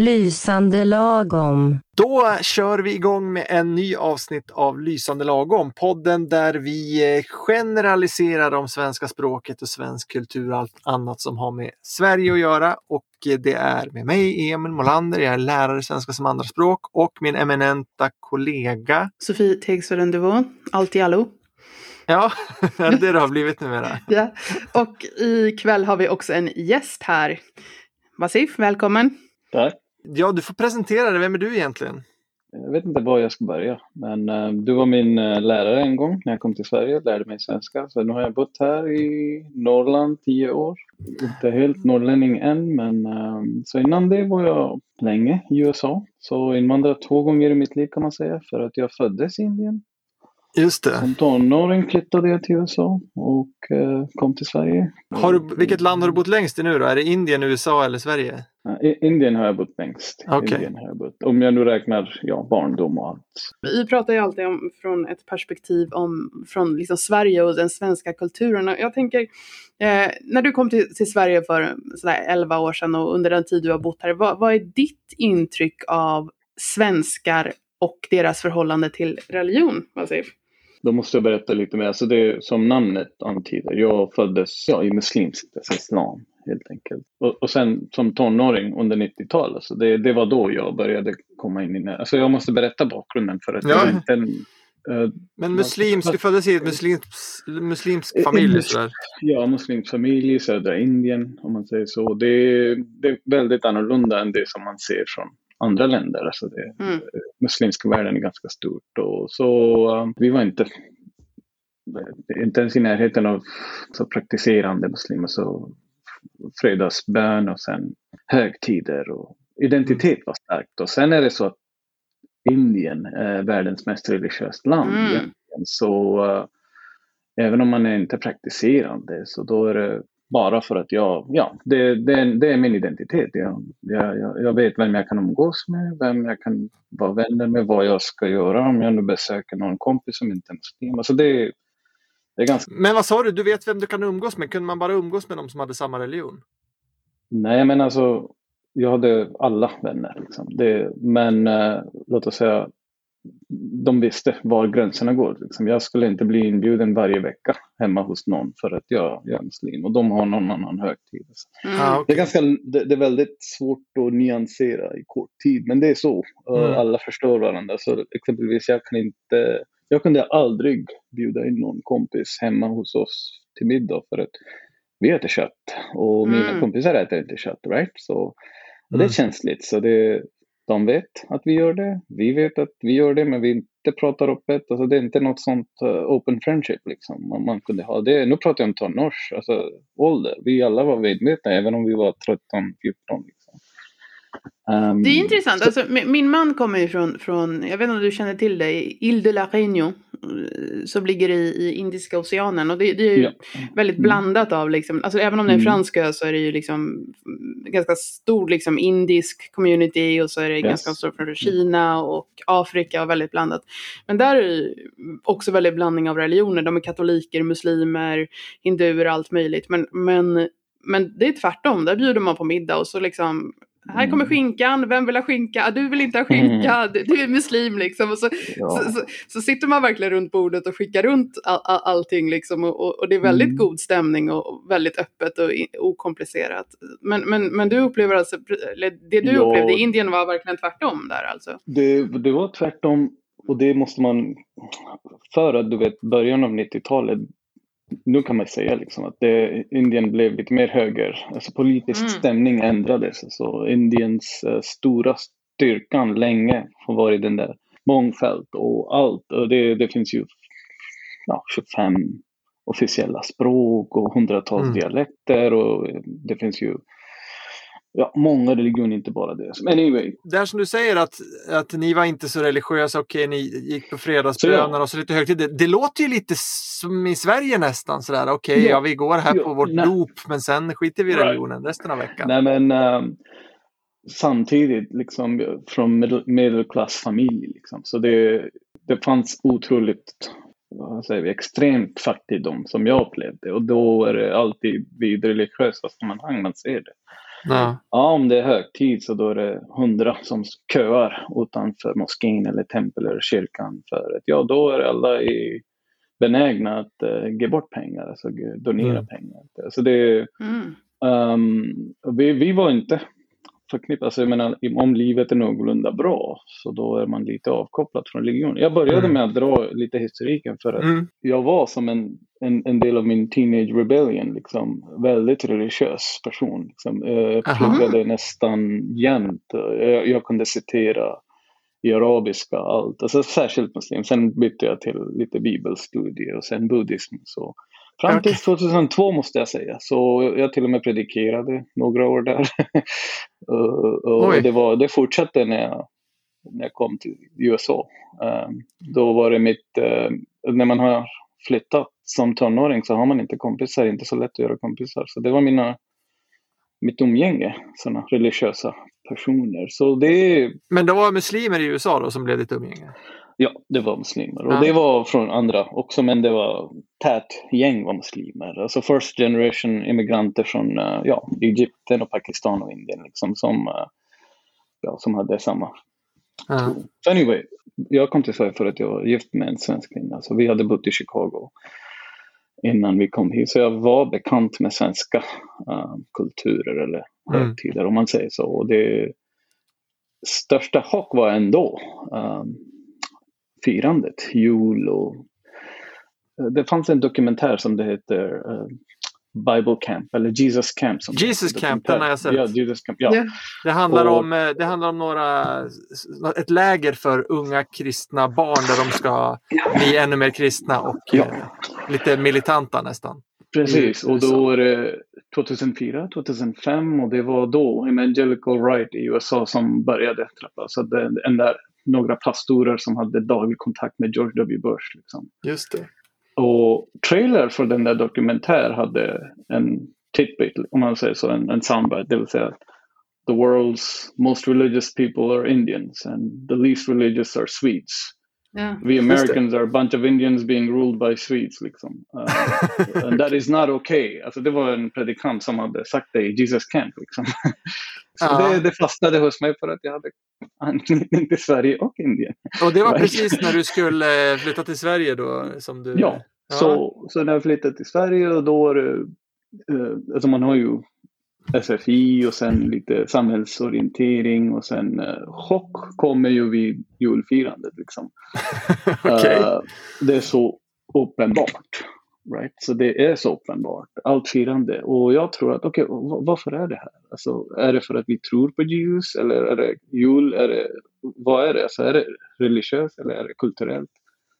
Lysande lagom. Då kör vi igång med en ny avsnitt av Lysande lagom. Podden där vi eh, generaliserar om svenska språket och svensk kultur och allt annat som har med Sverige att göra. Och eh, det är med mig, Emil Molander. Jag är lärare i svenska som andraspråk och min eminenta kollega Sofie Tegsveden Duvå, allt i allo. Ja, det det har blivit numera. Ja. Och ikväll har vi också en gäst här. Vasif, välkommen. Tack. Ja, du får presentera dig. Vem är du egentligen? Jag vet inte var jag ska börja, men uh, du var min uh, lärare en gång när jag kom till Sverige och lärde mig svenska. Så nu har jag bott här i Norrland tio år. Inte helt norrlänning än, men uh, så innan det var jag länge i USA. Så invandrade två gånger i mitt liv kan man säga, för att jag föddes i Indien. Just det. Som tonåring flyttade jag till USA och kom till Sverige. Har du, vilket land har du bott längst i nu då? Är det Indien, USA eller Sverige? I Indien har jag bott längst. Okay. Indien har jag bott. Om jag nu räknar ja, barndom och allt. Vi pratar ju alltid om, från ett perspektiv om, från liksom Sverige och den svenska kulturen. Jag tänker, eh, när du kom till, till Sverige för sådär 11 år sedan och under den tid du har bott här, vad, vad är ditt intryck av svenskar och deras förhållande till religion, Vasif? Då måste jag berätta lite mer. Alltså det som namnet antyder. Jag föddes ja, i muslimskt, alltså islam helt enkelt. Och, och sen som tonåring under 90-talet, alltså det, det var då jag började komma in i det. Alltså jag måste berätta bakgrunden för att Ja. jag inte... Uh, Men muslimsk, du föddes i en muslimsk, muslimsk familj? Sådär. Ja, muslimsk familj i södra Indien om man säger så. Det, det är väldigt annorlunda än det som man ser från andra länder. Alltså det, Mm. Muslimska världen är ganska stort och så uh, vi var inte inte ens i närheten av så praktiserande muslimer. Så fredagsbön och sen högtider och identitet var starkt. Och sen är det så att Indien är världens mest religiösa land Mm. Så uh, även om man är inte praktiserande så då är det bara för att jag, ja, det, det, det är min identitet. Jag, jag, jag- vet vem jag kan umgås med, vem jag kan vara vänner med, vad jag ska göra om jag nu besöker någon kompis som inte är muslim. Alltså det, det är ganska Men vad sa du, du vet vem du kan umgås med? Kunde man bara umgås med dem som hade samma religion? Nej, men alltså, jag hade alla vänner. Liksom. Det, men eh, låt oss säga, de visste var gränserna går. Liksom. Jag skulle inte bli inbjuden varje vecka hemma hos någon för att jag, jag är muslim och de har någon annan högtid. Mm. Ah, Det, är ganska, det, det är väldigt svårt att nyansera i kort tid, men det är så. Eh, Mm. Alla förstår varandra. Så exempelvis, jag kan inte, jag kunde aldrig bjuda in någon kompis hemma hos oss till middag för att vi äter kött och mina Mm. kompisar äter inte kött, right? Så och det är Mm. känsligt. Så det, de vet att vi gör det, vi vet att vi gör det, men vi inte pratar öppet. Alltså det är inte något sånt eh, open friendship liksom. Man, man kunde ha det. Nu pratar jag om tonårs, alltså ålder. Vi alla var medvetna, även om vi var 13, 14. Ehm, Det är intressant. Alltså, min- man kommer ju från, från, jag vet inte om du känner till det, Ile de la Réunion. eh, Som ligger i, i Indiska oceanen. Och det, det är ju Ja. väldigt Mm. blandat av, liksom, alltså även om det är en Mm. fransk ö så är det ju liksom mm, ganska stor liksom, indisk community och så är det Yes. ganska stort från Kina och Afrika och väldigt blandat. Men där är det också väldigt blandning av religioner. De är katoliker, muslimer, hinduer, allt möjligt. Men, men, men det är tvärtom. Där bjuder man på middag och så liksom här kommer Mm. skinkan, vem vill ha skinka? Du vill inte ha skinka, du, du är muslim liksom. Och så, Ja. så, så, så sitter man verkligen runt bordet och skickar runt all, all, allting liksom. Och, och, det är väldigt Mm. god stämning och, väldigt öppet och okomplicerat. Men, men, men du upplever alltså, det du Ja. upplevde i Indien var verkligen tvärtom där alltså? Det, det var tvärtom och det måste man, för att du vet början av 90-talet, nu kan man säga liksom att det, Indien blev lite mer höger, alltså politisk Mm. stämning ändrades. Så Indiens eh, stora styrkan länge har varit den där mångfald och allt. Och det, det finns ju ja, 25 officiella språk och hundratals Mm. dialekter och eh, det finns ju ja, många religioner, inte bara det. Men anyway, Där som du säger att, att ni var inte så religiösa, okej ni gick på fredagsböner ja. och så lite högtid. Det, det låter ju lite som i Sverige nästan sådär, okej Ja. ja. vi går här Ja, på vårt nej. dop men sen skiter vi i Right. religionen resten av veckan. Nej men ehm, samtidigt liksom från medel- medelklassfamilj liksom. Så det, det fanns otroligt vad säger vi, extremt fattigdom som jag upplevde. Och då är det alltid vid religiösa sammanhang man ser det. Ja. Ja, om det är högtid så då är det hundra som köar utanför moskén eller tempel eller kyrkan. För att, ja, då är alla i benägna att uh, ge bort pengar, alltså donera Mm. pengar. Alltså det, Mm. um, vi, vi var inte förknippade, alltså jag menar, om livet är någorlunda bra så då är man lite avkopplad från religion. Jag började Mm. med att dra lite historiken för att Mm. jag var som en, en, en del av min teenage rebellion, liksom, väldigt religiös person. Liksom. Jag Aha. pluggade nästan jämt. Jag, jag kunde citera i arabiska allt, alltså särskilt muslim. Sen bytte jag till lite bibelstudier och sen buddhism. Så. Fram till 2002 måste jag säga, så jag till och med predikerade några år där. och, Oj. det, var, det fortsatte när jag, när jag kom till USA. Um, då var det mitt, eh, när man har flyttat som tonåring så har man inte kompisar, inte så lätt att göra kompisar. Så det var mina, mitt umgänge, sådana religiösa personer. Så det, Men det var muslimer i USA då som blev ditt umgänge? Ja, det var muslimer. Och Ja. det var från andra också, men det var tät gäng var muslimer. Alltså first generation immigranter från eh, ja, Egypten och Pakistan och Indien liksom, som, eh, ja, som hade samma Ja. Så anyway, jag kom till Sverige för att jag var gift med en svensk kvinna. Så vi hade bott i Chicago innan vi kom hit. Så jag var bekant med svenska uh, kulturer eller Mm. högtider om man säger så. Och det största chock var ändå um, firandet, jul och eh, det fanns en dokumentär som det heter eh, Bible Camp eller Jesus Camp. Som Jesus Camp, den har jag sett. Ja, Jesus Camp. Ja. Ja. Det handlar, Och- om, eh, det handlar om några, ett läger för unga kristna barn där de ska bli ännu mer kristna och Ja. eh, lite militanta nästan. Precis, och då är det 2004, 2005 och det var då Evangelical Right i USA som började trappa. Så det, den där, några pastorer som hade daglig kontakt med George W. Bush. Liksom. Just det. Och trailer för den där dokumentär hade en tidbit, om man säger så, en, en soundbite, det vill säga The world's most religious people are Indians and the least religious are Swedes. Ja. We Americans are a bunch of Indians being ruled by Swedes. Liksom. Uh, and that is not okay. Alltså, det var en predikant som hade sagt det i Jesus Camp. Liksom. Så Ja. det, det fastnade hos mig för att jag hade anknytning till Sverige och Indien. Och det var Right. precis när du skulle eh, flytta till Sverige då? Som du... Ja, Så, så när jag flyttade till Sverige och då det, eh, alltså man har ju SFI och sen lite samhällsorientering och sen eh, chock kommer ju vid julfirandet. Liksom. Eh, det är så uppenbart. Right? Så det är så uppenbart, allt firande. Och jag tror att, okej, va- varför är det här? Alltså, är det för att vi tror på ljus eller är det jul? Är det, vad är det? Alltså, är det religiöst eller är det kulturellt?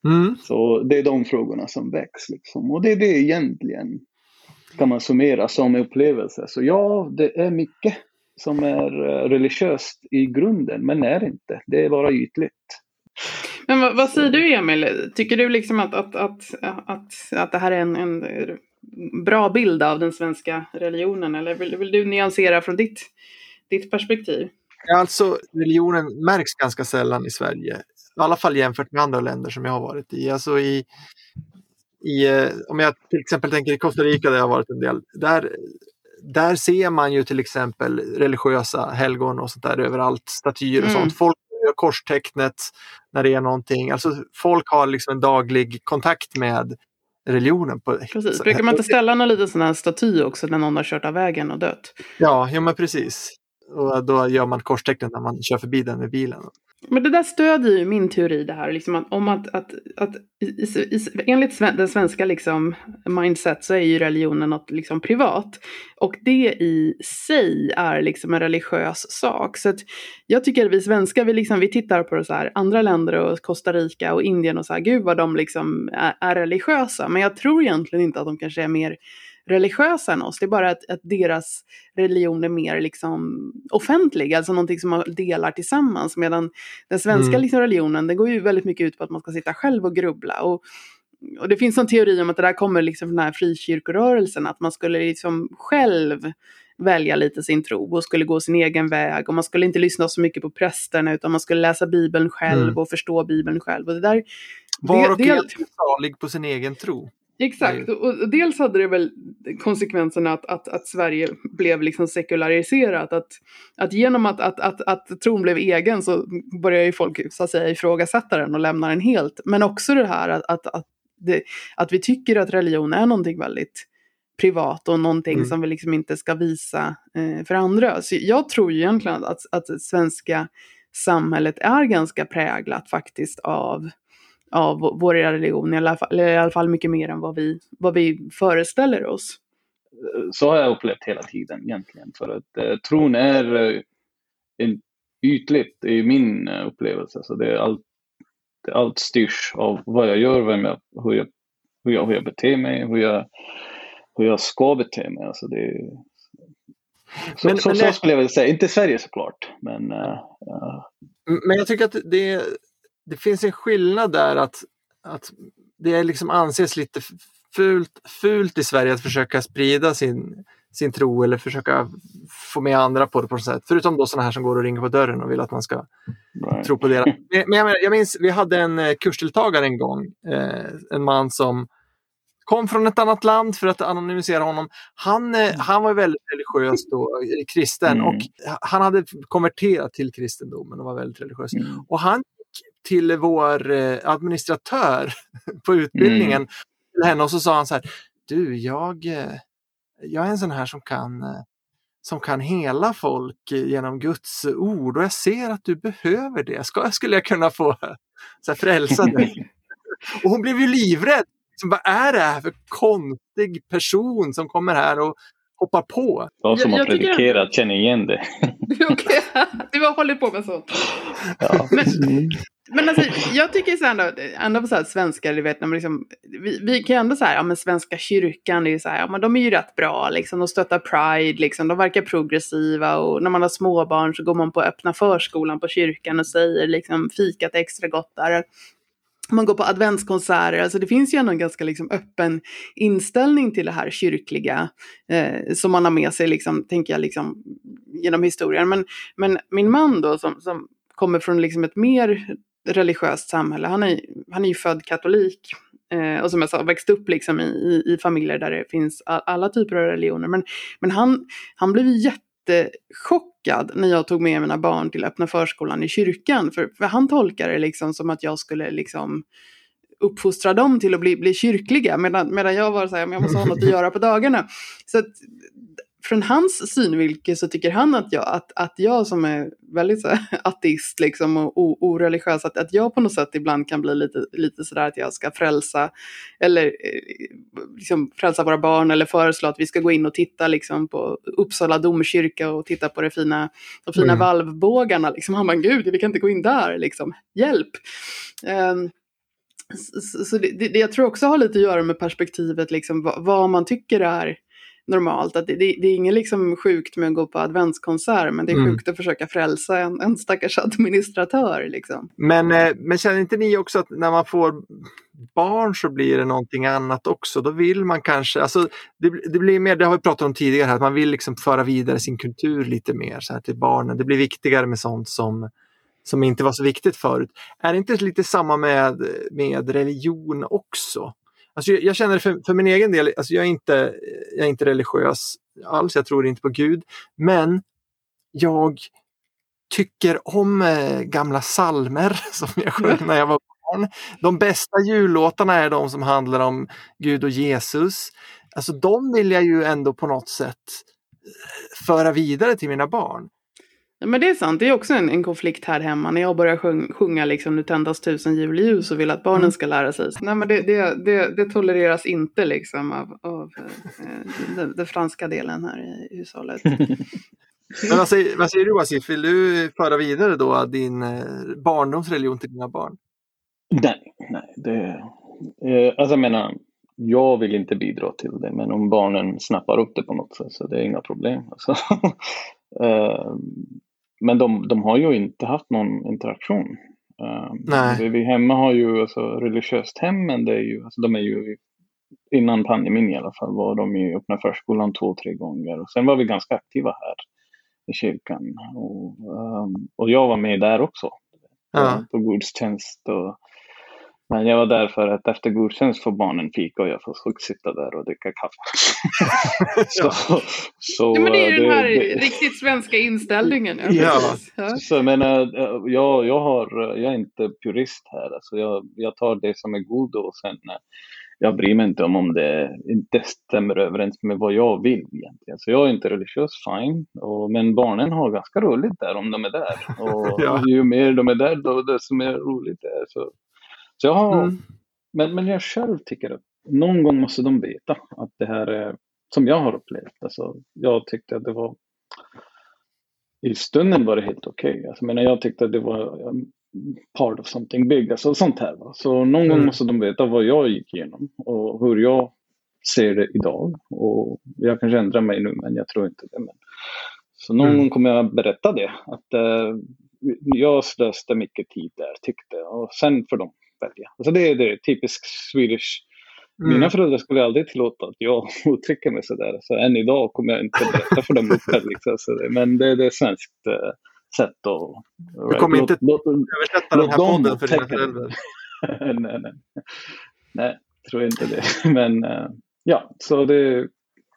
Mm. Så det är de frågorna som väcks. Liksom. Och det är det egentligen kan man summera som upplevelse. Så ja, det är mycket som är eh, religiöst i grunden, men är inte. Det är bara ytligt. Men vad, vad säger du Emil? Tycker du liksom att, att, att, att, att det här är en, en bra bild av den svenska religionen? Eller vill, vill du nyansera från ditt, ditt perspektiv? Alltså, religionen märks ganska sällan i Sverige. I alla fall jämfört med andra länder som jag har varit i. Alltså i, i eh, om jag till exempel tänker i Costa Rica där jag har varit en del. Där, där ser man ju till exempel religiösa helgon och sånt där överallt. Statyer och Mm. sånt. Folk gör korstecknet när det är någonting. Alltså folk har liksom en daglig kontakt med religionen. På, Precis. Brukar man inte ställa någon liten sån här staty också när någon har kört av vägen och dött? Ja, ja men precis. Och då gör man korstecknet när man kör förbi den med bilen. Men det där stödjer ju min teori det här, liksom att, om att, att, att i, i, enligt sven, den svenska liksom mindset så är ju religionen något liksom privat. Och det i sig är liksom en religiös sak. Så att jag tycker att vi svenskar, vi, liksom, vi tittar på så här, andra länder och Costa Rica och Indien och så här, gud vad de liksom är, är religiösa. Men jag tror egentligen inte att de kanske är mer religiösa än oss. Det är bara att, att deras religion är mer liksom offentlig, alltså någonting som man delar tillsammans. Medan den svenska Mm. liksom, religionen, den går ju väldigt mycket ut på att man ska sitta själv och grubbla. Och, och det finns en teori om att det där kommer liksom från den här frikyrkorörelsen, att man skulle liksom själv välja lite sin tro och skulle gå sin egen väg. Och man skulle inte lyssna så mycket på prästerna utan man skulle läsa Bibeln själv Mm. och förstå Bibeln själv. Och det där Var och en är salig på sin egen tro. Exakt, och, och dels hade det väl konsekvensen att, att, att Sverige blev liksom sekulariserat. Att, att genom att, att, att, att tron blev egen så började ju folk så att säga ifrågasätta den och lämna den helt. Men också det här att, att, att, det, att vi tycker att religion är någonting väldigt privat och någonting Mm. som vi liksom inte ska visa eh, för andra. Så jag tror ju egentligen att, att svenska samhället är ganska präglat faktiskt av av vår- religion, i alla fall, eller i alla fall mycket mer än vad vi, vad vi föreställer oss. så har jag upplevt hela tiden egentligen. För att eh, tron är eh, en, ytligt i min eh, upplevelse. Så det är allt, det, allt styrs av vad jag gör, vem jag, hur, jag, hur, jag, hur jag beter mig, hur jag, hur jag ska bete mig. Alltså det, är- så, Men- så, men så det- skulle jag vilja säga. Inte Sverige såklart, men eh, eh, Men jag tycker att det, det finns en skillnad där att, att det liksom anses lite fult, fult i Sverige att försöka sprida sin, sin tro eller försöka få med andra på det på något sätt. Förutom då sådana här som går och ringer på dörren och vill att man ska right. tro på deras. Men men jag, menar, jag minns, vi hade en eh, kursdeltagare en gång, eh, en man som kom från ett annat land för att anonymisera honom. Han, eh, han var väldigt religiös då, eh, kristen Mm. och han hade konverterat till kristendomen och var väldigt religiös. Mm. Och han till vår eh, administratör på utbildningen, till henne och så sa han så här, du jag, eh, jag är en sån här som kan eh, som kan hela folk genom Guds ord och jag ser att du behöver det. Ska, skulle jag kunna få så här, frälsa dig? och hon blev ju livrädd. Liksom, vad är det här för konstig person som kommer här och hoppar på? Jag som Jag- har jag tycker- predikerat känner igen det. Okej, du har hållit på med sånt. Ja. Men- Men alltså, jag tycker så här ändå, ändå så här svenskar, du vet, när man liksom, vi, vi kan ju ändå säga, ja men Svenska kyrkan, är ju så här, ja men de är ju rätt bra liksom, de stöttar Pride, liksom, de verkar progressiva och när man har småbarn så går man på öppna förskolan på kyrkan och säger liksom fikat är extra gott där. Man går på adventskonserter, alltså det finns ju ändå en ganska liksom öppen inställning till det här kyrkliga eh, som man har med sig, liksom, tänker jag, liksom, genom historien. Men, men min man då, som, som kommer från liksom ett mer religiöst samhälle, han är, han är ju född katolik. Eh, och som jag sa, växt upp liksom i, i, i familjer där det finns alla typer av religioner. Men, men han, han blev ju chockad när jag tog med mina barn till öppna förskolan i kyrkan. För, för han tolkar det liksom som att jag skulle liksom uppfostra dem till att bli, bli kyrkliga. Medan, medan jag var så här, jag måste ha något att göra på dagarna. Så att, från hans synvinkel så tycker han att jag, att, att jag som är väldigt så ateist liksom, och oreligiös, att, att jag på något sätt ibland kan bli lite, lite sådär att jag ska frälsa, eller eh, liksom frälsa våra barn eller föreslå att vi ska gå in och titta liksom, på Uppsala domkyrka och titta på det fina, de fina Mm. valvbågarna. Liksom. Han bara, gud, vi kan inte gå in där, liksom. hjälp. Ehm, så, så det, det, det jag tror också har lite att göra med perspektivet, liksom, vad, vad man tycker är normalt. Att det, det, det är inget liksom sjukt med att gå på adventskonsert, men det är Mm. sjukt att försöka frälsa en, en stackars administratör. Liksom. Men, eh, men känner inte ni också att när man får barn så blir det någonting annat också? Då vill man kanske, alltså det, det blir mer, det har vi pratat om tidigare, här, att man vill liksom föra vidare sin kultur lite mer så här, till barnen. Det blir viktigare med sånt som, som inte var så viktigt förut. Är det inte lite samma med, med religion också? Alltså jag, känner för, för min egen del, alltså jag, är inte, jag är inte religiös alls, jag tror inte på Gud. Men jag tycker om eh, gamla salmer som jag sjöng när jag var barn. De bästa jullåtarna är de som handlar om Gud och Jesus. Alltså de vill jag ju ändå på något sätt eh, föra vidare till mina barn. Ja, men det är sant, det är också en, en konflikt här hemma. När jag börjar sjung, sjunga liksom, Nu tändas tusen julljus och vill att barnen Mm. ska lära sig. Nej, men det, det, det, det tolereras inte liksom, av, av eh, den, den franska delen här i hushållet. Men vad säger, vad säger du Asif, vill du föra vidare då din eh, barndomsreligion till dina barn? Nej, nej. Det, eh, alltså jag menar, jag vill inte bidra till det, men om barnen snappar upp det på något sätt så det är inga problem. Alltså. eh, men de, de har ju inte haft någon interaktion. Eh, Nej. Vi, hemma har ju alltså, religiöst hem, men det är ju, alltså, de är ju innan pandemin i alla fall var de i öppna förskolan två, tre gånger. Och sen var vi ganska aktiva här i kyrkan. Och, ehm, och jag var med där också Ja. på gudstjänst och Men jag var där för att efter gudstjänst får barnen fika och jag får sitta där och dricka kaffe. så, så, ja, men det är ju den här det, riktigt svenska inställningen. Ja. ja. Så jag menar, jag, jag, har, jag är inte purist här. Alltså jag, jag tar det som är god och sen jag bryr mig inte om om det inte stämmer överens med vad jag vill egentligen. Så jag är inte religiös, fine. Och, men barnen har ganska roligt där om de är där. Och ja. ju mer de är där, då desto mer roligt det är. Så, så jag har, mm. men, men jag själv tycker att någon gång måste de veta att det här är som jag har upplevt. Alltså, jag tyckte att det var i stunden var det helt okej. Okay. Alltså, jag tyckte att det var part of something big, alltså sånt här. Va? Så någon mm. gång måste de veta vad jag gick igenom och hur jag ser det idag. Och jag kanske ändrar mig nu, men jag tror inte det. Men... Så någon mm. gång kommer jag berätta det, att uh, jag slöste mycket tid där, tyckte och sen får de välja. Alltså det är det typiskt Swedish Mm. Mina föräldrar skulle aldrig tillåta att jag uttrycker mig sådär. Så än idag kommer jag inte berätta för dem. Liksom, men det, det är svenskt uh, sätt att... Du right, kommer inte låt, översätta låt den här podden för dina föräldrar? nej, nej. nej, tror inte det. Men uh, ja, så det är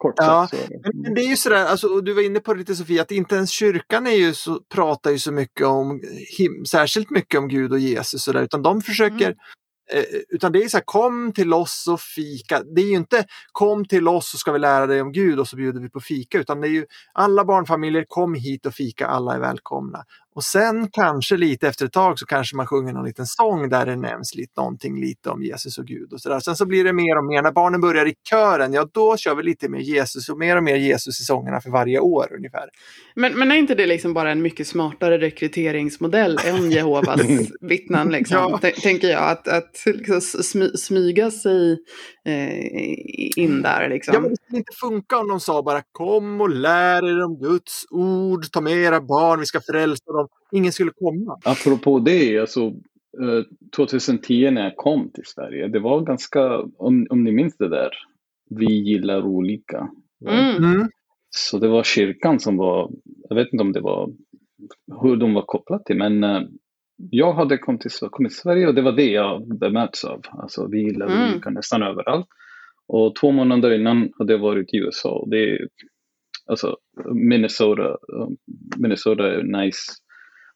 kort ja, sagt. Men det är ju sådär, alltså, och du var inne på det lite Sofia, att inte ens kyrkan är ju så, pratar ju så mycket om, him, särskilt mycket om Gud och Jesus, så där, utan de försöker mm Eh, utan det är så här, kom till oss och fika. Det är ju inte kom till oss så ska vi lära dig om Gud och så bjuder vi på fika. Utan det är ju alla barnfamiljer, kom hit och fika, alla är välkomna. Och sen kanske lite efter ett tag så kanske man sjunger någon liten sång där det nämns lite, någonting lite om Jesus och Gud. och så där. Sen så blir det mer och mer, när barnen börjar i kören, ja då kör vi lite mer Jesus och mer och mer Jesus i sångerna för varje år ungefär. Men, men är inte det liksom bara en mycket smartare rekryteringsmodell än Jehovas vittnen? Liksom? ja. Tänker jag, att, att liksom smyga sig eh, in där. Liksom. Ja, men det skulle inte funka om de sa bara kom och lär er om Guds ord, ta med era barn, vi ska frälsa dem. Ingen skulle komma. Apropå det, alltså 2010 eh, när jag kom till Sverige, det var ganska, om, om ni minns det där, vi gillar olika. Mm. Mm. Så det var kyrkan som var, jag vet inte om det var hur de var kopplade till, men uh, jag hade kommit till, kommit till Sverige och det var det jag bemöts av. Alltså vi gillar mm. olika nästan överallt. Och två månader innan hade jag varit i USA. Det är, alltså Minnesota, Minnesota är nice,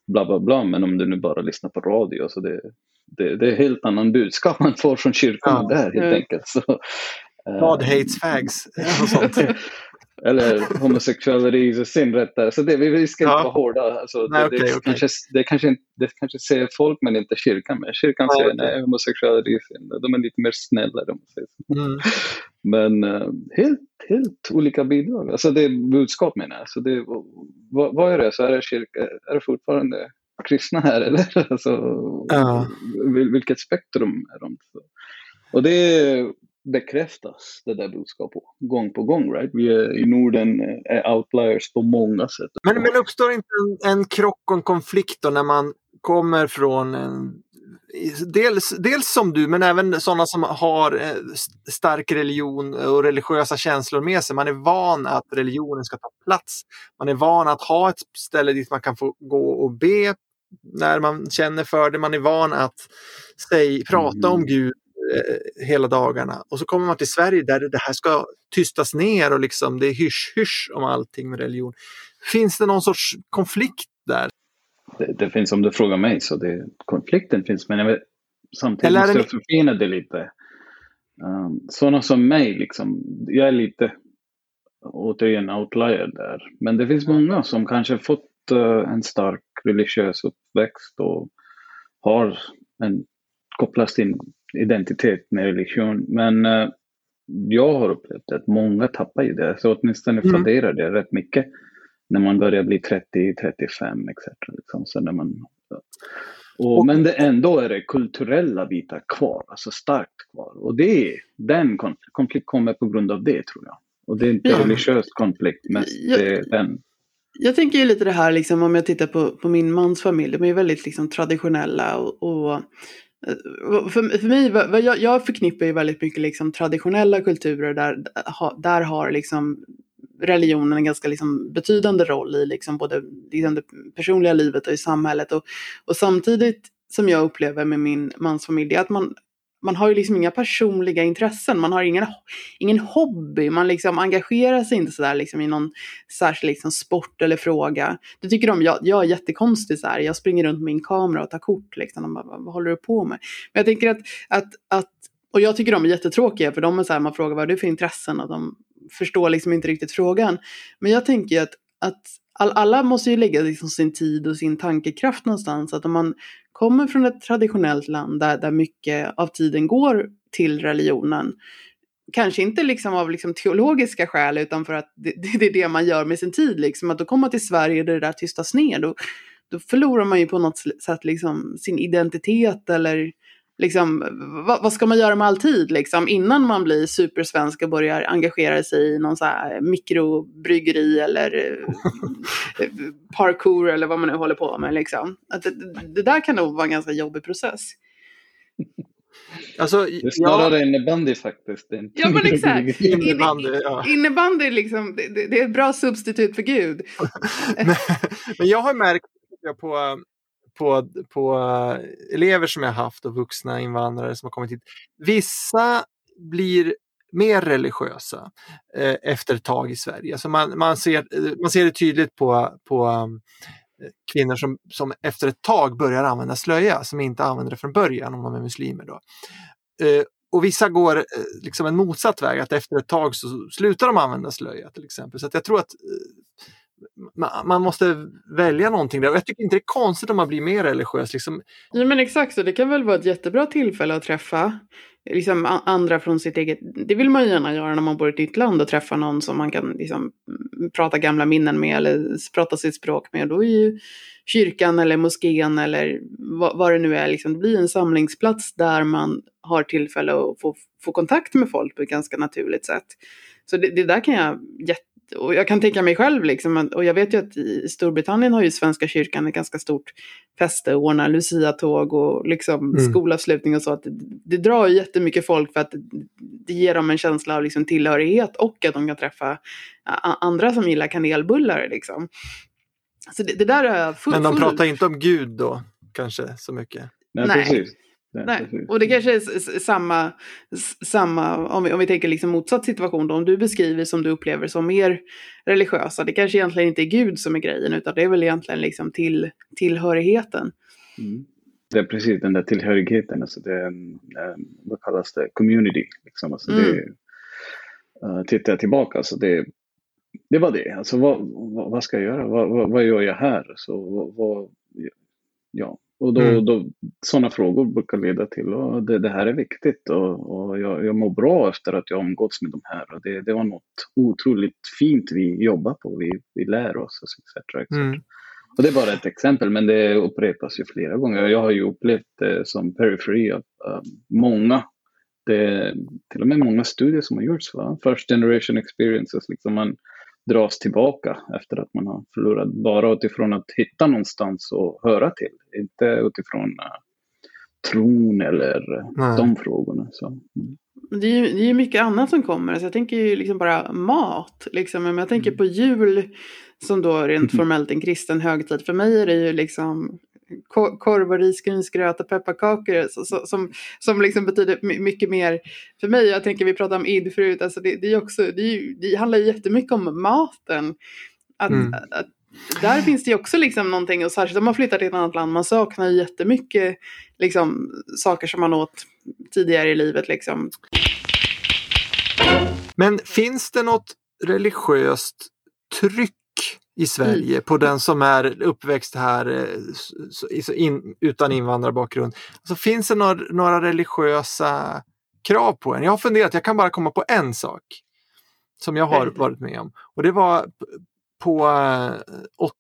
bla bla bla, men om du nu bara lyssnar på radio så det, det, det är helt annan budskap man får från kyrkan ja. där helt mm. enkelt. Så, God hates fags. Eller homosexualitet i sin rätt där. Så det, vi, vi ska inte vara hårda. Alltså, nej, det, okay, det, okay. Kanske, det, kanske, det kanske säger folk men inte kyrkan. Men kyrkan nej, säger okay. nej, homosexualitet De är lite mer snälla. Mm. Men uh, helt, helt olika bidrag. Alltså det är budskap menar jag. Så det, vad, vad är det? Så är det, kyrka, är det fortfarande kristna här eller? Alltså, ja. Vilket spektrum är de? Och det bekräftas det där budskapet gång på gång. Right? Vi är, I Norden är outliers på många sätt. Men, men uppstår inte en, en krock och en konflikt då när man kommer från en Dels, dels som du, men även sådana som har eh, stark religion och religiösa känslor med sig. Man är van att religionen ska ta plats. Man är van att ha ett ställe dit man kan få gå och be när man känner för det. Man är van att säg, prata mm. om Gud Eh, hela dagarna. Och så kommer man till Sverige där det här ska tystas ner och liksom det är hysch-hysch om allting med religion. Finns det någon sorts konflikt där? Det, det finns om du frågar mig så det, konflikten finns men jag vet, samtidigt Eller måste jag förfina det lite. Um, sådana som mig, liksom, jag är lite återigen outlier där. Men det finns många som kanske fått uh, en stark religiös uppväxt och har en kopplas till identitet med religion. Men uh, jag har upplevt att många tappar ju det, så åtminstone mm. funderar det rätt mycket när man börjar bli 30, 35 etc. Liksom. Så när man, och, och, men det, ändå är det kulturella bitar kvar, alltså starkt kvar. Och det, den konflikt, konflikt kommer på grund av det tror jag. Och det är inte ja. religiös konflikt, men jag, det den. Jag tänker ju lite det här, liksom, om jag tittar på, på min mans familj, de är ju väldigt liksom, traditionella och, och Eh, för, för mig, jag, jag förknippar ju väldigt mycket liksom traditionella kulturer där, där har liksom religionen en ganska liksom betydande roll i liksom både liksom det personliga livet och i samhället. Och, och samtidigt som jag upplever med min mansfamilj, att man man har ju liksom inga personliga intressen, man har ingen, ingen hobby, man liksom engagerar sig inte sådär liksom i någon särskild liksom sport eller fråga. Det tycker de, jag, jag är jättekonstig så här, jag springer runt med min kamera och tar kort liksom, de bara, vad håller du på med? Men jag tänker att, att, att och jag tycker de är jättetråkiga för de är så här, man frågar vad är det för intressen och de förstår liksom inte riktigt frågan. Men jag tänker att, att alla måste ju lägga liksom sin tid och sin tankekraft någonstans. Att om man kommer från ett traditionellt land där, där mycket av tiden går till religionen, kanske inte liksom av liksom teologiska skäl utan för att det, det, är det man gör med sin tid. Liksom. Att då komma till Sverige där det där tystas ner, då, då förlorar man ju på något sätt liksom sin identitet eller liksom, vad, vad, ska man göra med all tid liksom, innan man blir supersvensk och börjar engagera sig i någon så här mikrobryggeri eller eh, parkour eller vad man nu håller på med. Liksom. Att det, det där kan nog vara en ganska jobbig process. Alltså, det är snarare ja. innebandy faktiskt. Ja men exakt. innebandy, ja. innebandy liksom, det, det, är ett bra substitut för Gud. men, men jag har märkt på på, på eh, elever som jag haft och vuxna invandrare som har kommit hit. Vissa blir mer religiösa eh, efter ett tag i Sverige. Alltså man, man, ser, eh, man ser det tydligt på, på um, kvinnor som, som efter ett tag börjar använda slöja, som inte använder det från början om de är muslimer. Då. Eh, och vissa går eh, liksom en motsatt väg, att efter ett tag så slutar de använda slöja till exempel. Så jag tror att eh, man måste välja någonting där. Och jag tycker inte det är konstigt om man blir mer religiös. Liksom. Ja men exakt, så det kan väl vara ett jättebra tillfälle att träffa liksom, andra från sitt eget... Det vill man ju gärna göra när man bor i ett nytt land och träffa någon som man kan liksom, prata gamla minnen med eller prata sitt språk med. Då är ju kyrkan eller moskén eller vad, vad det nu är, liksom, det blir en samlingsplats där man har tillfälle att få, få kontakt med folk på ett ganska naturligt sätt. Så det, det där kan jag jätte och jag kan tänka mig själv, liksom, och jag vet ju att i Storbritannien har ju Svenska kyrkan ett ganska stort fäste och ordnar Lucia-tåg och liksom mm. skolavslutning och så. Att det, det drar ju jättemycket folk för att det, ger dem en känsla av liksom tillhörighet och att de kan träffa andra som gillar kanelbullar. Liksom. Så det, det där är full, Men de pratar inte om Gud då, kanske så mycket? Nej, Nej. precis. Nej, och det kanske är samma, samma om, vi, om vi tänker liksom motsatt situation då, om du beskriver som du upplever som mer religiösa, det kanske egentligen inte är Gud som är grejen, utan det är väl egentligen liksom till, tillhörigheten. Mm. Det är precis den där tillhörigheten, alltså det vad kallas det, community. Liksom. Alltså mm. det, uh, tittar jag tillbaka, alltså det, det var det. Alltså vad, vad, vad ska jag göra? Vad, vad, vad, gör jag här? Så, vad, ja, och då, mm. då, sådana frågor brukar leda till att det, det, här är viktigt och, och jag, jag mår bra efter att jag umgåtts med de här. Och det, det var något otroligt fint vi jobbar på, vi, vi lär oss etc. etc. Mm. Och det är bara ett exempel, men det upprepas ju flera gånger. Jag har ju upplevt det som periferi uh, många, det, till och med många studier som har gjorts, va? first generation experiences. Liksom man, dras tillbaka efter att man har förlorat. Bara utifrån att hitta någonstans och höra till. Inte utifrån uh, tron eller Nej. de frågorna. Så. Mm. Det är ju det är mycket annat som kommer. Alltså jag tänker ju liksom bara mat. Liksom. Men jag tänker mm. på jul som då rent formellt en kristen högtid. För mig är det ju liksom korv och risgrynsgröt och pepparkakor som, som liksom betyder mycket mer för mig. Jag tänker vi pratade om id förut, alltså det, det, är också, det, är, det handlar ju jättemycket om maten. Att, mm. att, där finns det ju också liksom någonting, och särskilt om man flyttar till ett annat land, man saknar ju jättemycket liksom, saker som man åt tidigare i livet. Liksom. Men finns det något religiöst tryck i Sverige mm. på den som är uppväxt här eh, in, utan invandrarbakgrund. Alltså, finns det några, några religiösa krav på en? Jag har funderat, jag kan bara komma på en sak som jag har varit med om. Och det var på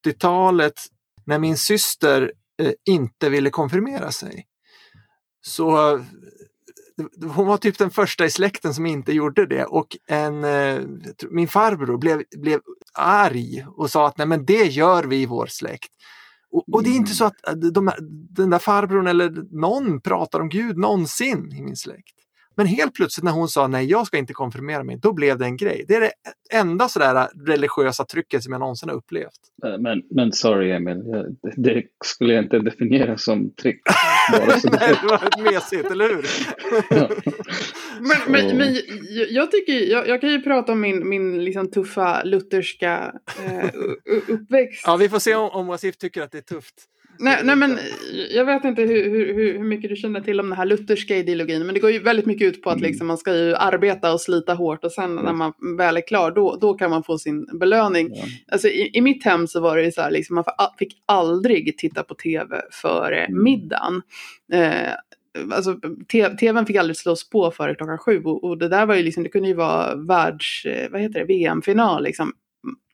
80-talet eh, när min syster eh, inte ville konfirmera sig. Så hon var typ den första i släkten som inte gjorde det och en, eh, min farbror blev, blev arg och sa att nej men det gör vi i vår släkt. Och, och det är inte så att de, den där farbrorn eller någon pratar om Gud någonsin i min släkt. Men helt plötsligt när hon sa nej, jag ska inte konfirmera mig, då blev det en grej. Det är det enda sådär religiösa trycket som jag någonsin har upplevt. Eh, men, men sorry Emil, det skulle jag inte definiera som trick. Bara nej, det var ett mesigt, eller hur? ja. men, men, men jag, tycker, jag, jag, kan ju prata om min, min liksom tuffa lutherska eh, uppväxt. Ja, vi får se om, om Wasif tycker att det är tufft. Nej, nej, men jag vet inte hur, hur, hur mycket du känner till om den här lutherska ideologin, men det går ju väldigt mycket ut på att mm. liksom, man ska ju arbeta och slita hårt och sen när man väl är klar, då, då kan man få sin belöning. Ja. Alltså, i, i, mitt hem så var det så här, liksom, man fick aldrig titta på tv före mm. middagen. Eh, alltså, tvn fick aldrig slås på före klockan sju och, och, det där var ju liksom, det kunde ju vara världs, eh, vad heter det, VM-final liksom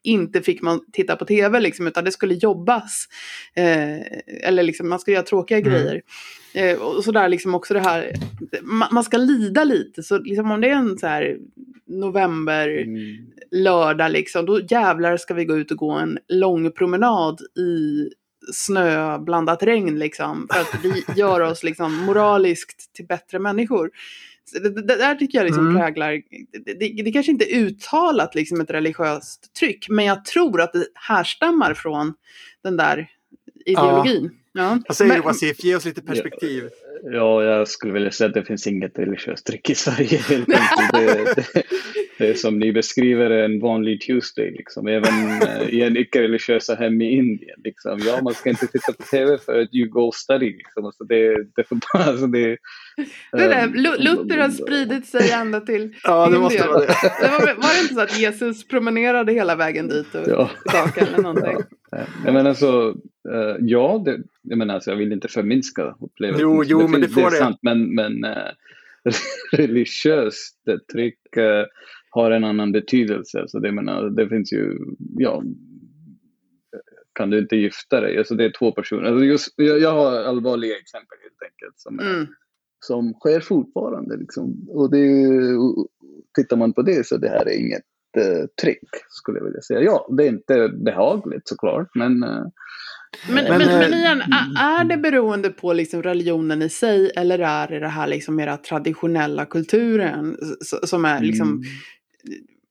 inte fick man titta på tv liksom, utan det skulle jobbas. Eh, eller liksom, man skulle göra tråkiga mm. grejer. Eh, och sådär liksom också det här, man, man, ska lida lite. Så liksom om det är en så här november mm. lördag liksom, då jävlar ska vi gå ut och gå en lång promenad i snöblandat regn liksom. För att vi gör oss liksom moraliskt till bättre människor. Det, det, där tycker jag liksom mm. präglar, det, det, det kanske inte är uttalat liksom ett religiöst tryck, men jag tror att det härstammar från den där ideologin. Ja. Ja. Vad säger du Wasif? Ge oss lite perspektiv. Ja, jag skulle vilja säga att det finns inget religiöst tryck i Sverige. Det, det, det är som ni beskriver en vanlig Tuesday, liksom. även eh, i en icke-religiösa hem i Indien. Liksom. Ja, man ska inte titta på TV för att you go study. Liksom. Alltså det, det, alltså det, det där, um, Luther har spridit sig ända till Ja, det måste vara det. det var, var, det inte så att Jesus promenerade hela vägen dit och ja. tillbaka eller någonting? Ja. Men alltså, uh, ja, det, jag menar alltså, jag vill inte förminska upplevelsen. Jo, jo, det, men det får det. Är sant, men, men uh, religiöst tryck uh, har en annan betydelse. Så det, menar, det finns ju, ja, kan du inte gifta dig? Alltså det är två personer. Alltså just, jag, jag har allvarliga exempel helt enkelt som, är, mm. som sker fortfarande. Liksom. Och det, tittar man på det så det här är inget uh, trick skulle jag vilja säga. Ja, det är inte behagligt såklart men uh, men, men, men, men, igen, är det beroende på liksom religionen i sig eller är det det här liksom mera traditionella kulturen som är liksom mm.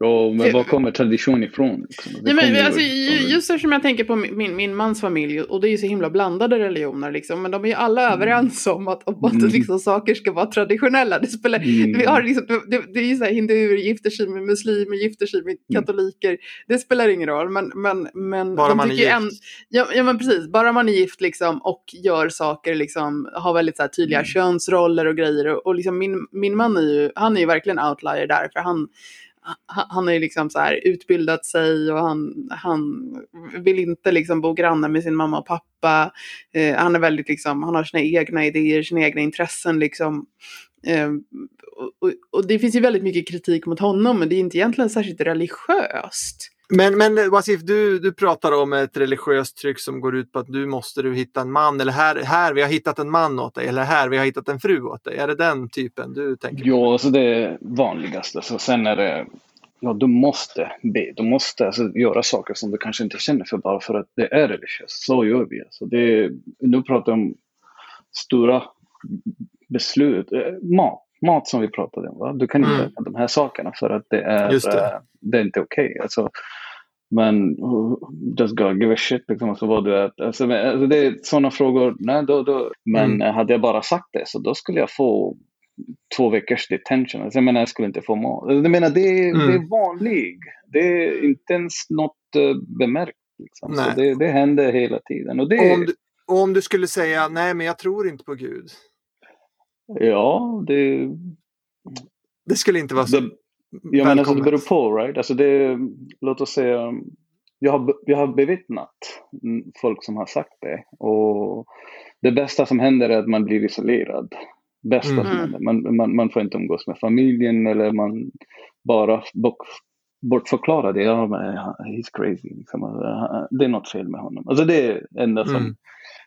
Ja, men var kommer tradition ifrån? Liksom? Ja, men, alltså, just eftersom jag tänker på min, min mans familj och det är ju så himla blandade religioner liksom, men de är ju alla mm. överens om att, om att mm. liksom, saker ska vara traditionella. Det, spelar, mm. vi har liksom, det, det är ju så här, hinduer gifter sig med muslimer, gifter sig med mm. katoliker. Det spelar ingen roll, men, men, men bara man är gift. En, ja, ja, men precis, bara man är gift liksom, och gör saker, liksom, har väldigt så här, tydliga mm. könsroller och grejer. Och, och liksom, min, min man är ju, han är ju verkligen outlier där, för han han har ju liksom så här utbildat sig och han, han vill inte liksom bo granne med sin mamma och pappa. Eh, han är väldigt liksom, han har sina egna idéer, sina egna intressen liksom. Eh, och, och, det finns ju väldigt mycket kritik mot honom, men det är inte egentligen särskilt religiöst. Men, men Wasif, du, du pratar om ett religiöst tryck som går ut på att du måste du hitta en man eller här, här vi har hittat en man åt dig eller här vi har hittat en fru åt dig. Är det den typen du tänker på? Ja, alltså det är vanligaste. Så sen är det, ja du måste be, du måste alltså, göra saker som du kanske inte känner för bara för att det är religiöst. Så gör vi. Alltså det, nu pratar om stora beslut, eh, mat mat som vi pratade om. Va? Du kan inte mm. äta de här sakerna för att det är, det. Uh, det är inte okej. Okay. Alltså, men just God give a shit liksom, alltså, vad du äter. Alltså, alltså, det är sådana frågor. Nej, då, då. Men mm. hade jag bara sagt det så då skulle jag få två veckors detention. Alltså, jag menar, jag skulle inte få mat. Alltså, jag menar, det, är, mm. det är vanlig. Det är inte ens något uh, bemärkt. Liksom. Så det, det händer hela tiden. Och det, om, du, om du skulle säga nej, men jag tror inte på Gud. Ja, det... Det skulle inte vara så det, Ja, men alltså, det beror på, right? Alltså det, låt oss säga, jag har, jag har bevittnat folk som har sagt det. Och det bästa som händer är att man blir isolerad. Bästa mm. som händer. Man, man, man får inte umgås med familjen eller man bara bort, bortförklarar det. Ja, men he's crazy. Liksom. Det är något fel med honom. Alltså det är det enda som mm.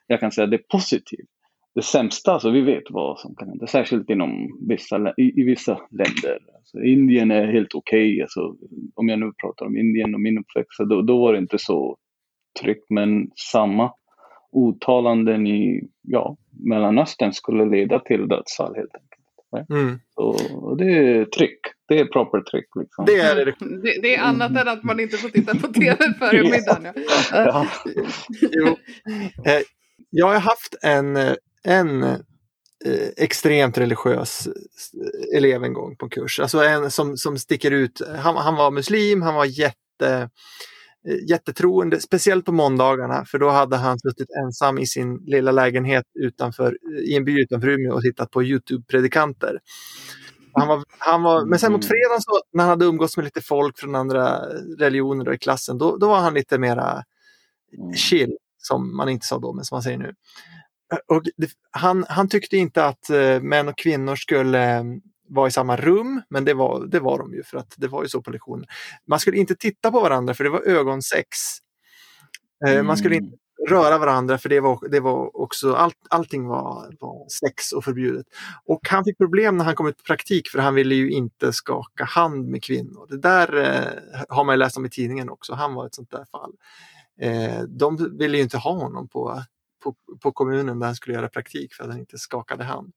jag kan säga det är positivt det sämsta, alltså vi vet vad som kan hända, särskilt inom vissa, i, i vissa länder. Alltså Indien är helt okej, okay. alltså, om jag nu pratar om Indien och min uppväxt, då, då var det inte så tryggt, men samma uttalanden i ja, Mellanöstern skulle leda till dödsfall helt enkelt. Mm. Så det är trick. Det är proper trick. Liksom. Det är det. Det, det är annat än att man inte får titta på tv före middagen. Ja. Ja. Jo. Eh, Jag har haft en, eh, en eh, extremt religiös elev en gång på en kurs. Alltså en som, som sticker ut. Han, han var muslim, han var jätte, eh, jättetroende, speciellt på måndagarna för då hade han suttit ensam i sin lilla lägenhet utanför, i en by utanför Umeå och tittat på Youtube-predikanter. Han var, han var, men sen mot fredagen så, när han hade umgåtts med lite folk från andra religioner i klassen, då, då var han lite mera chill, som man inte sa då, men som man säger nu. Och det, han, han tyckte inte att eh, män och kvinnor skulle eh, vara i samma rum, men det var, det var de ju för att det var ju så på lektionen. Man skulle inte titta på varandra för det var ögonsex. Eh, Man skulle inte röra varandra för det var, det var också, allt, allting var, var sex och förbjudet. Och han fick problem när han kom ut på praktik för han ville ju inte skaka hand med kvinnor. Det där eh, har man läst om i tidningen också, han var ett sånt där fall. Eh, de ville ju inte ha honom på, på, på kommunen där han skulle göra praktik för att han inte skakade hand.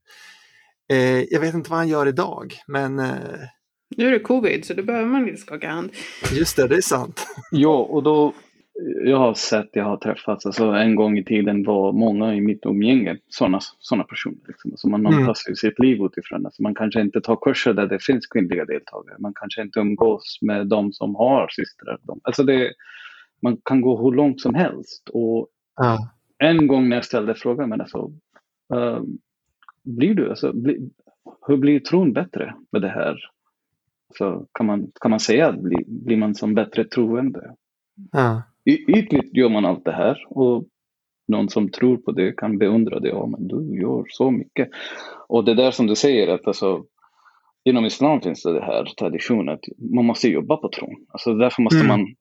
Eh, jag vet inte vad han gör idag, men eh, Nu är det covid så då behöver man inte skaka hand. just det, det är sant. Ja, och då, jag har sett, jag har träffat, alltså en gång i tiden var många i mitt umgänge sådana såna personer. Liksom. Alltså man Mm. anpassar ju sitt liv utifrån. Alltså man kanske inte tar kurser där det finns kvinnliga deltagare. Man kanske inte umgås med de som har systrar. Alltså det, man kan gå hur långt som helst. Och Ja. En gång när jag ställde frågan, men alltså, eh, blir du, alltså, bli, hur blir tron bättre med det här? Så kan, man, kan man säga att bli, blir man som bättre troende? Ja. Y- Ytligt gör man allt det här och någon som tror på det kan beundra det. Ja, men du gör så mycket. Och det där som du säger, att alltså, inom islam finns det, det här traditionen att man måste jobba på tron. Alltså därför måste Mm. man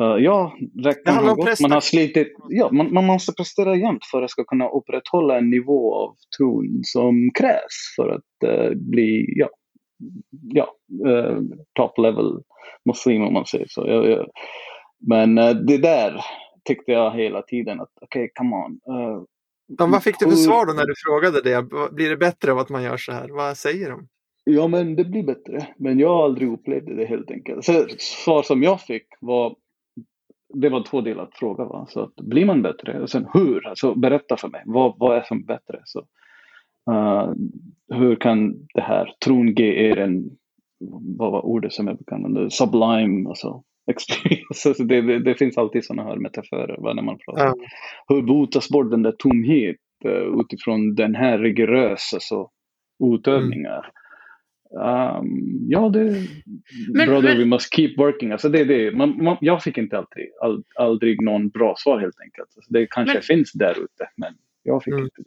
Uh, ja, räknar man gott. Man har slitit. Ja, man, man måste prestera jämt för att ska kunna upprätthålla en nivå av tron som krävs för att eh, bli ja, ja, eh, top level muslim om man säger så. Jag, jag, men det där tyckte jag hela tiden att okej, come on. Men vad fick du för svar då när du frågade det? Blir det bättre av att man gör så här? Vad säger de? Ja, men det blir bättre. Men jag har aldrig upplevt det helt enkelt. Så svar som jag fick var det var två delar att fråga. Va? Så att, blir man bättre? Och sen hur? Alltså, berätta för mig. Vad, vad är som bättre? Så, eh, hur kan det här tron ge er en, vad var ordet som jag använda? Sublime, alltså experience. Alltså, det, det, det finns alltid sådana här metaforer va, när man pratar. Ja. Hur botas bort den där tomhet eh, utifrån den här rigorösa så, utövningar? Um, ja, det Men- brother, men- we must keep working. Alltså det, det, man, man, jag fick inte alltid, all, aldrig någon bra svar helt enkelt. Alltså det kanske Men- finns där ute, men jag fick Mm. inte det.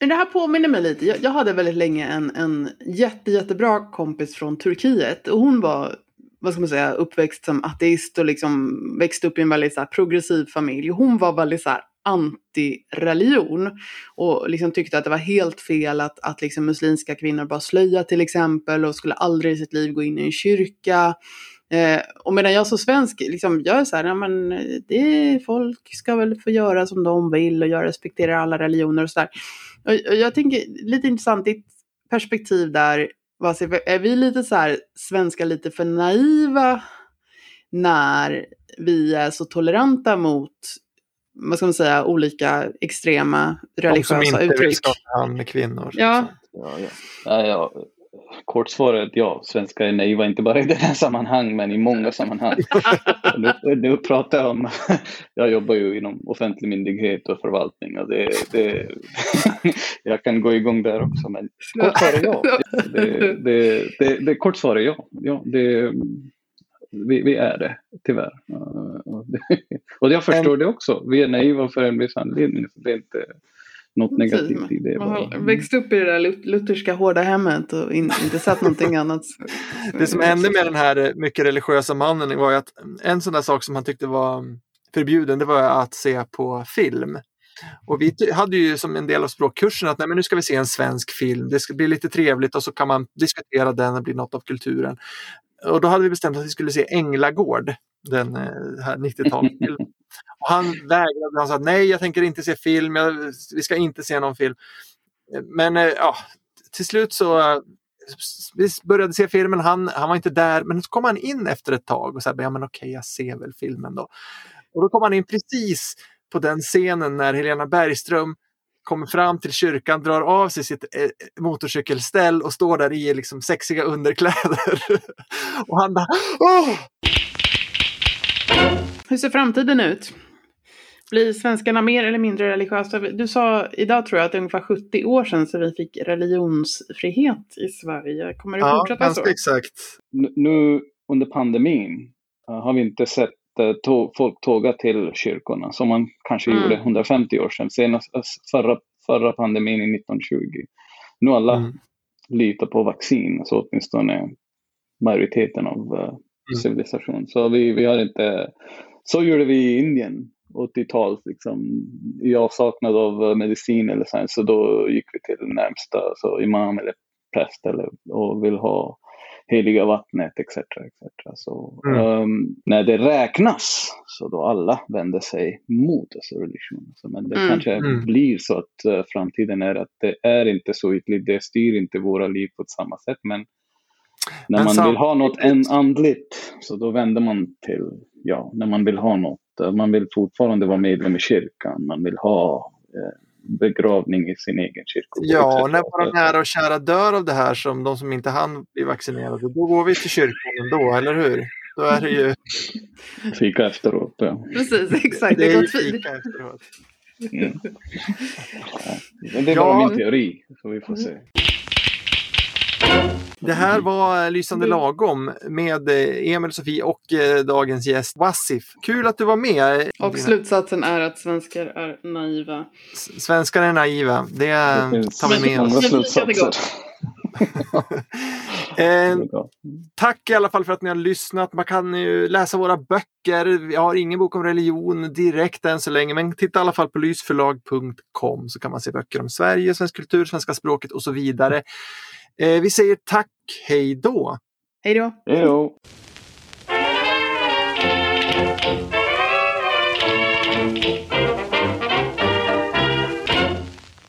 Men det här påminner mig lite. Jag, jag hade väldigt länge en, en jätte, jättebra kompis från Turkiet. Och hon var, vad ska man säga, uppväxt som ateist och liksom växte upp i en väldigt så här, progressiv familj. Hon var väldigt så här, antireligion Och liksom tyckte att det var helt fel att, att liksom muslimska kvinnor bara slöja till exempel och skulle aldrig i sitt liv gå in i en kyrka. Eh, och medan jag som svensk, liksom, jag är så här, ja, men eh, det, folk ska väl få göra som de vill och jag respekterar alla religioner och så där. Och, och jag tänker, lite intressant, ditt perspektiv där, vad är vi lite så här, svenskar lite för naiva när vi är så toleranta mot, vad ska man säga, olika extrema De som religiösa inte vill uttryck? skaka hand med kvinnor. Ja. Ja, ja. Ja, ja. Kortsvaret, ja, svenskar är naiva, inte bara i det här sammanhang, men i många sammanhang. nu, nu pratar jag om, jag jobbar ju inom offentlig myndighet och förvaltning och det, det, jag kan gå igång där också, men kort svar är ja. Det, det, det, det, kort svar är ja. ja det, vi, vi är det, tyvärr. Och, det, och jag förstår det också. Vi är naiva för en viss anledning. Så det är inte något negativt i det. Man Bara. har växt upp i det där lut- lutherska hårda hemmet och in, inte sett någonting annat. Det som hände med den här eh, mycket religiösa mannen var ju att en sån där sak som han tyckte var förbjuden, det var att se på film. Och vi hade ju som en del av språkkursen att nej, men nu ska vi se en svensk film, det ska bli lite trevligt och så kan man diskutera den och bli något av kulturen. Och då hade vi bestämt att vi skulle se Änglagård, den eh, här 90-talsfilmen. Och han vägrade, han sa nej jag tänker inte se film, jag, vi ska inte se någon film. Men eh, ja, till slut så eh, vi började se filmen, han, han var inte där, men så kom han in efter ett tag och sa, ja men okej, jag ser väl filmen då. Och då kom han in precis på den scenen när Helena Bergström kommer fram till kyrkan, drar av sig sitt eh, motorcykelställ och står där i liksom sexiga underkläder. och han bara Åh! Hur ser framtiden ut? Blir svenskarna mer eller mindre religiösa? Du sa idag tror jag att det är ungefär 70 år sedan så vi fick religionsfrihet i Sverige. Kommer det Ja, fortsätta ganska så? exakt. Nu- under pandemin eh, har vi inte sett tå- folk tåga till kyrkorna som man kanske Mm. gjorde 150 år sedan. Senast eh, förra, förra pandemin i 1920. Nu alla Mm. litar på vaccin, så åtminstone majoriteten av eh, civilisation. Så vi, vi har inte... Så gjorde vi i Indien 80-talet, liksom, i avsaknad av eh, medicin eller så, så då gick vi till närmsta så imam eller präst eller, och vill ha heliga vattnet etc. etc. Så, Mm. ehm, när det räknas så då alla vänder sig mot alltså, religion. Så, men det Mm. kanske Mm. blir så att eh, framtiden är att det är inte så ytligt, det styr inte våra liv på ett samma sätt. Men när Men man vill ha något en andligt så då vänder man till, ja, när man vill ha något. Man vill fortfarande vara medlem i kyrkan, man vill ha eh, begravning i sin egen kyrka. Ja, och när våra nära och kära dör av det här som de som inte hann bli vaccinerade, då går vi till kyrkan ändå, eller hur? Då är det ju... Fika efteråt. Ja. Precis, exakt. Det är fint. fika efteråt. Mm. Men det är Ja. bara min teori, så vi får se. Det här var Lysande lagom med eh, Emil, Sofie och eh, dagens gäst Wassif. Kul att du var med. Och slutsatsen är att svenskar är naiva. S- Svenskar är naiva. Det eh, tar vi med oss. Eh, tack i alla fall för att ni har lyssnat. Man kan ju läsa våra böcker. Jag har ingen bok om religion direkt än så länge, men titta i alla fall på lysförlag.com så kan man se böcker om Sverige, svensk kultur, svenska språket och så vidare. Eh, vi säger tack, hej då! Hej då! Hej då! Thank you.